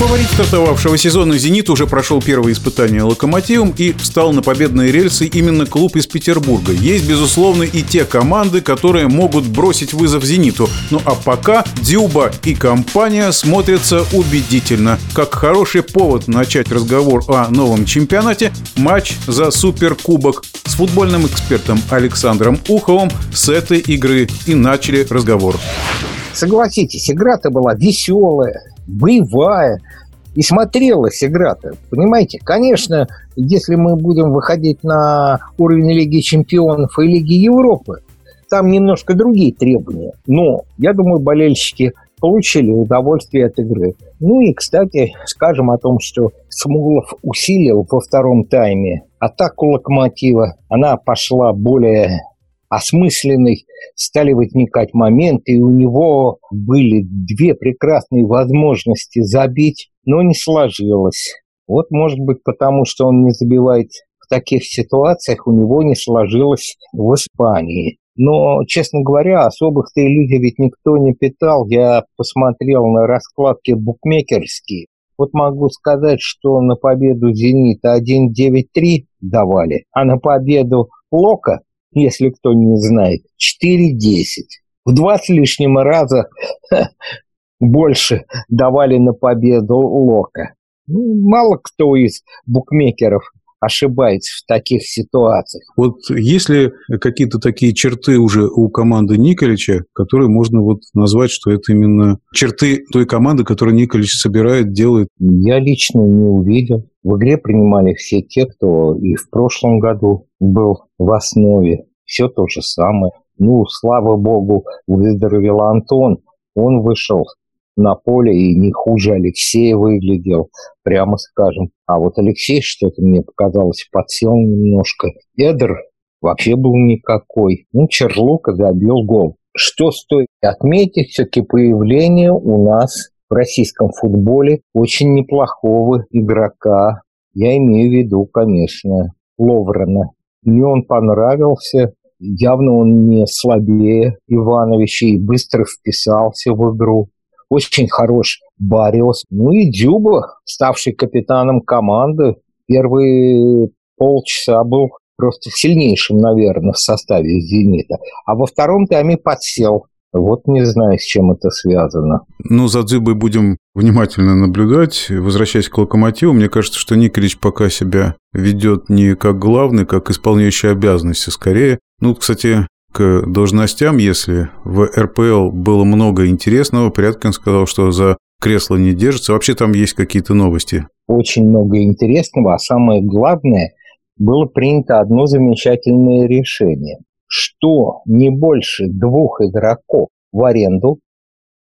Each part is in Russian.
Фаворит стартовавшего сезона «Зенит» уже прошел первое испытание «Локомотивом» и встал на победные рельсы именно клуб из Петербурга. Есть, безусловно, и те команды, которые могут бросить вызов «Зениту». Ну а пока Дюба и компания смотрятся убедительно. Как хороший повод начать разговор о новом чемпионате, матч за Суперкубок с футбольным экспертом Александром Уховым с этой игры и начали разговор. Согласитесь, игра-то была веселая, боевая. И смотрелась игра-то, понимаете? Конечно, если мы будем выходить на уровень Лиги Чемпионов и Лиги Европы, там немножко другие требования. Но, я думаю, болельщики получили удовольствие от игры. Ну и, кстати, скажем о том, что Смолов усилил во втором тайме атаку Локомотива. Она пошла более осмысленный, стали возникать моменты, и у него были две прекрасные возможности забить, но не сложилось. Вот, может быть, потому что он не забивает в таких ситуациях, у него не сложилось в Испании. Но, честно говоря, особых-то иллюзий ведь никто не питал. Я посмотрел на раскладки букмекерские. Вот могу сказать, что на победу «Зенита» 1-9-3 давали, а на победу «Лока» если кто не знает, 4-10. В два с лишним раза больше давали на победу Лока. Ну, мало кто из букмекеров ошибается в таких ситуациях. Вот есть ли какие-то такие черты уже у команды Николича, которые можно вот назвать, что это именно черты той команды, которую Николич собирает, делает? Я лично не увидел. В игре принимали все те, кто и в прошлом году был в основе. Все то же самое. Ну, слава богу, выздоровел Антон. Он вышел на поле и не хуже Алексея выглядел, прямо скажем. А вот Алексей что-то мне показалось подсел немножко. Эдер вообще был никакой. Ну, Черлука забил гол. Что стоит отметить, все-таки появление у нас в российском футболе очень неплохого игрока. Я имею в виду, конечно, Ловрена. Мне он понравился. Явно он не слабее Ивановича и быстро вписался в игру. Очень хорош Бариос. Ну и Дюба, ставший капитаном команды, первые полчаса был просто сильнейшим, наверное, в составе «Зенита». А во втором тайме подсел. Вот не знаю, с чем это связано. Ну, за Дзюбой будем внимательно наблюдать. Возвращаясь к «Локомотиву», мне кажется, что Николич пока себя ведет не как главный, как исполняющий обязанности скорее. Ну, кстати, к должностям, если в РПЛ было много интересного, Пряткин сказал, что за кресло не держится. Вообще там есть какие-то новости? Очень много интересного, а самое главное, было принято одно замечательное решение, что не больше двух игроков в аренду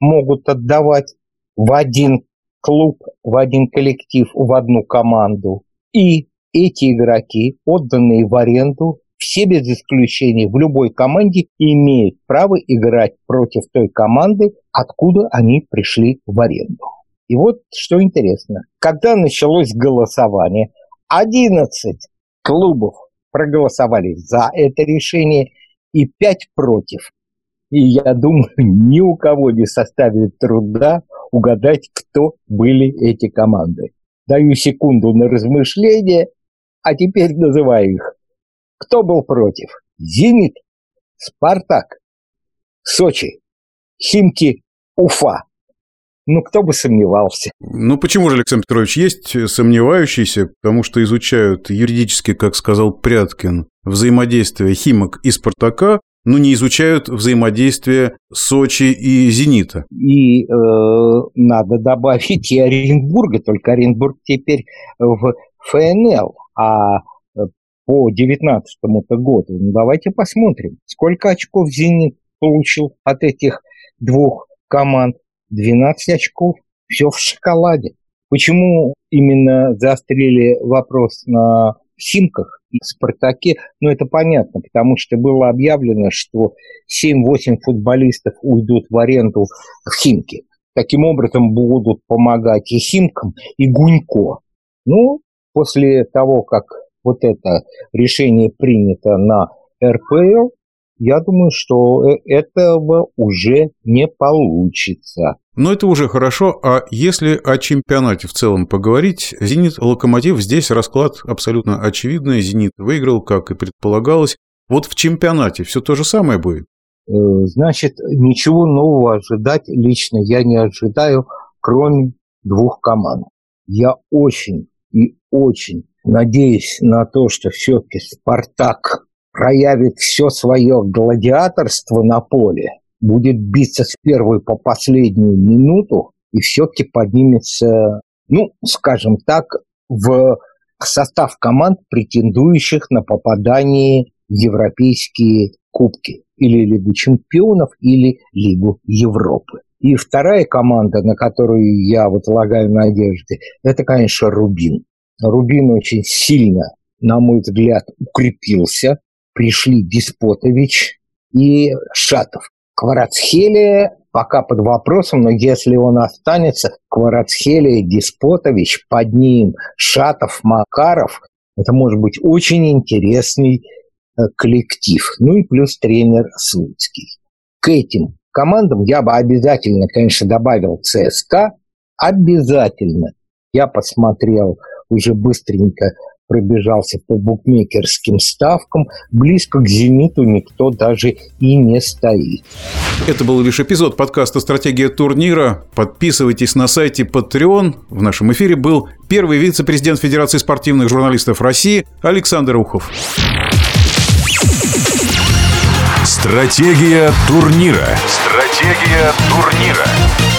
могут отдавать в один клуб, в один коллектив, в одну команду. И эти игроки, отданные в аренду, все без исключения в любой команде имеют право играть против той команды, откуда они пришли в аренду. И вот что интересно. Когда началось голосование, 11 клубов проголосовали за это решение и 5 против. И я думаю, ни у кого не составит труда угадать, кто были эти команды. Даю секунду на размышление, а теперь называю их. Кто был против? «Зенит», «Спартак», «Сочи», «Химки», «Уфа». Ну, кто бы сомневался. Ну, почему же, Александр Петрович, есть сомневающиеся, потому что изучают юридически, как сказал Пряткин, взаимодействие Химок и Спартака, но не изучают взаимодействие Сочи и Зенита. И э, надо добавить и Оренбурга, только Оренбург теперь в ФНЛ, а по 19 году. Ну, давайте посмотрим, сколько очков «Зенит» получил от этих двух команд. 12 очков. Все в шоколаде. Почему именно заострили вопрос на Химках и Спартаке? Ну, это понятно, потому что было объявлено, что 7-8 футболистов уйдут в аренду в Химки. Таким образом будут помогать и Химкам, и Гунько. Ну, после того, как вот это решение принято на РПЛ, я думаю, что э, этого уже не получится. Но это уже хорошо. А если о чемпионате в целом поговорить, «Зенит» «Локомотив» здесь расклад абсолютно очевидный. «Зенит» выиграл, как и предполагалось. Вот в чемпионате все то же самое будет? Э, значит, ничего нового ожидать лично я не ожидаю, кроме двух команд. Я очень и очень надеюсь на то, что все-таки «Спартак» проявит все свое гладиаторство на поле, будет биться с первой по последнюю минуту и все-таки поднимется, ну, скажем так, в состав команд, претендующих на попадание в европейские кубки или Лигу чемпионов, или Лигу Европы. И вторая команда, на которую я возлагаю надежды, это, конечно, Рубин. Рубин очень сильно, на мой взгляд, укрепился. Пришли Деспотович и Шатов. Кварацхелия пока под вопросом, но если он останется, Кварацхелия, Деспотович, под ним Шатов, Макаров, это может быть очень интересный э, коллектив. Ну и плюс тренер Слуцкий. К этим командам я бы обязательно, конечно, добавил ЦСКА. Обязательно. Я посмотрел уже быстренько пробежался по букмекерским ставкам, близко к «Зениту» никто даже и не стоит. Это был лишь эпизод подкаста «Стратегия турнира». Подписывайтесь на сайте Patreon. В нашем эфире был первый вице-президент Федерации спортивных журналистов России Александр Ухов. Стратегия турнира. Стратегия турнира.